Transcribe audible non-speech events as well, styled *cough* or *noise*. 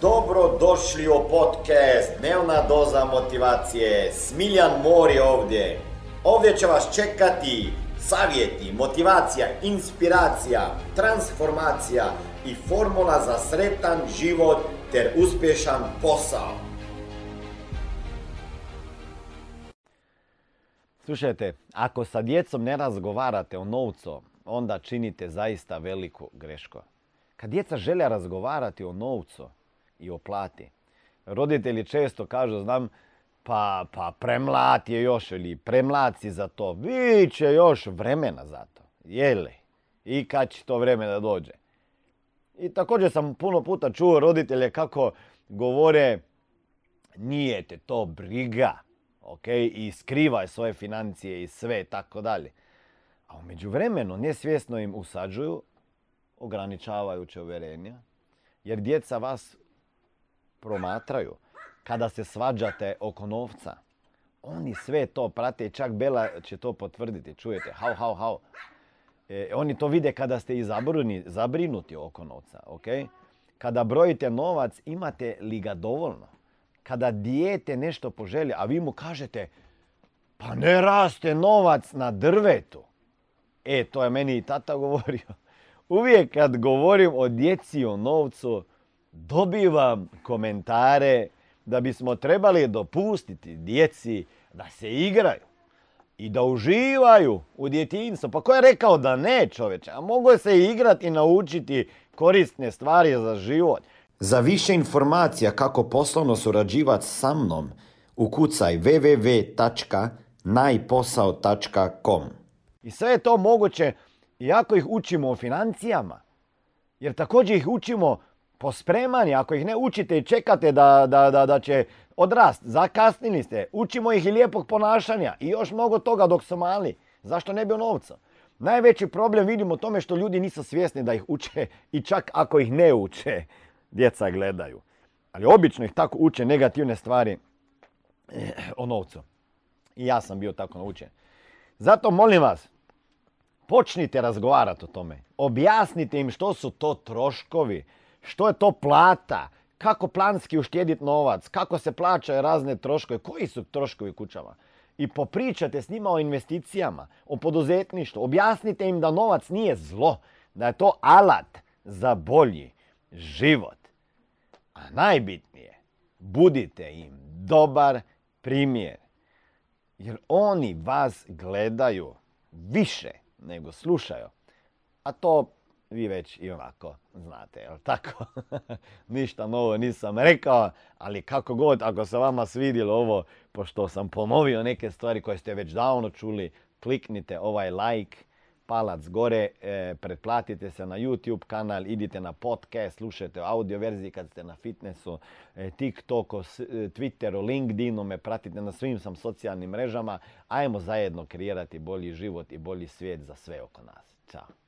Dobro došli u podcast Dnevna doza motivacije. Smiljan Mor je ovdje. Ovdje će vas čekati savjeti, motivacija, inspiracija, transformacija i formula za sretan život ter uspješan posao. Slušajte, ako sa djecom ne razgovarate o novcu, onda činite zaista veliku grešku. Kad djeca žele razgovarati o novcu i o plati, roditelji često kažu, znam, pa, pa premlat je još ili premlat si za to. Vi će još vremena za to. Jeli? I kad će to vreme da dođe? I također sam puno puta čuo roditelje kako govore nije te to briga, ok, i skrivaj svoje financije i sve tako dalje. A umeđu vremenu nesvjesno im usađuju ograničavajuće uverenja, jer djeca vas promatraju kada se svađate oko novca. Oni sve to prate i čak Bela će to potvrditi. Čujete, hau, hau, hau. E, oni to vide kada ste i zabrinuti oko novca, ok? Kada brojite novac, imate li ga dovoljno? Kada dijete nešto poželja, a vi mu kažete, pa ne raste novac na drvetu. E, to je meni i tata govorio. *laughs* Uvijek kad govorim o djeci o novcu, dobivam komentare da bismo trebali dopustiti djeci da se igraju i da uživaju u djetinjstvu. Pa ko je rekao da ne čoveče? A mogu se igrati i naučiti korisne stvari za život. Za više informacija kako poslovno surađivati sa mnom, ukucaj www.najposao.com I sve je to moguće iako ih učimo o financijama. Jer također ih učimo pospremani, ako ih ne učite i čekate da, da, da, da će odrast, zakasnili ste, učimo ih i lijepog ponašanja i još mnogo toga dok su mali. Zašto ne bi o novca? Najveći problem vidimo u tome što ljudi nisu svjesni da ih uče i čak ako ih ne uče, djeca gledaju. Ali obično ih tako uče negativne stvari eh, o novcu. I ja sam bio tako naučen. Zato molim vas, počnite razgovarati o tome. Objasnite im što su to troškovi, što je to plata, kako planski uštjediti novac, kako se plaćaju razne troškove, koji su troškovi kućama. I popričate s njima o investicijama, o poduzetništvu. Objasnite im da novac nije zlo, da je to alat za bolji život. A najbitnije, budite im dobar primjer. Jer oni vas gledaju više nego slušaju. A to vi već i onako znate, jel tako? *laughs* Ništa novo nisam rekao, ali kako god, ako se vama svidjelo ovo, pošto sam ponovio neke stvari koje ste već davno čuli, kliknite ovaj like, palac gore, e, pretplatite se na YouTube kanal, idite na podcast, slušajte audio verziji kad ste na fitnessu, e, TikToku, e, Twitteru, LinkedInu, me pratite na svim sam socijalnim mrežama. Ajmo zajedno kreirati bolji život i bolji svijet za sve oko nas. Ćao!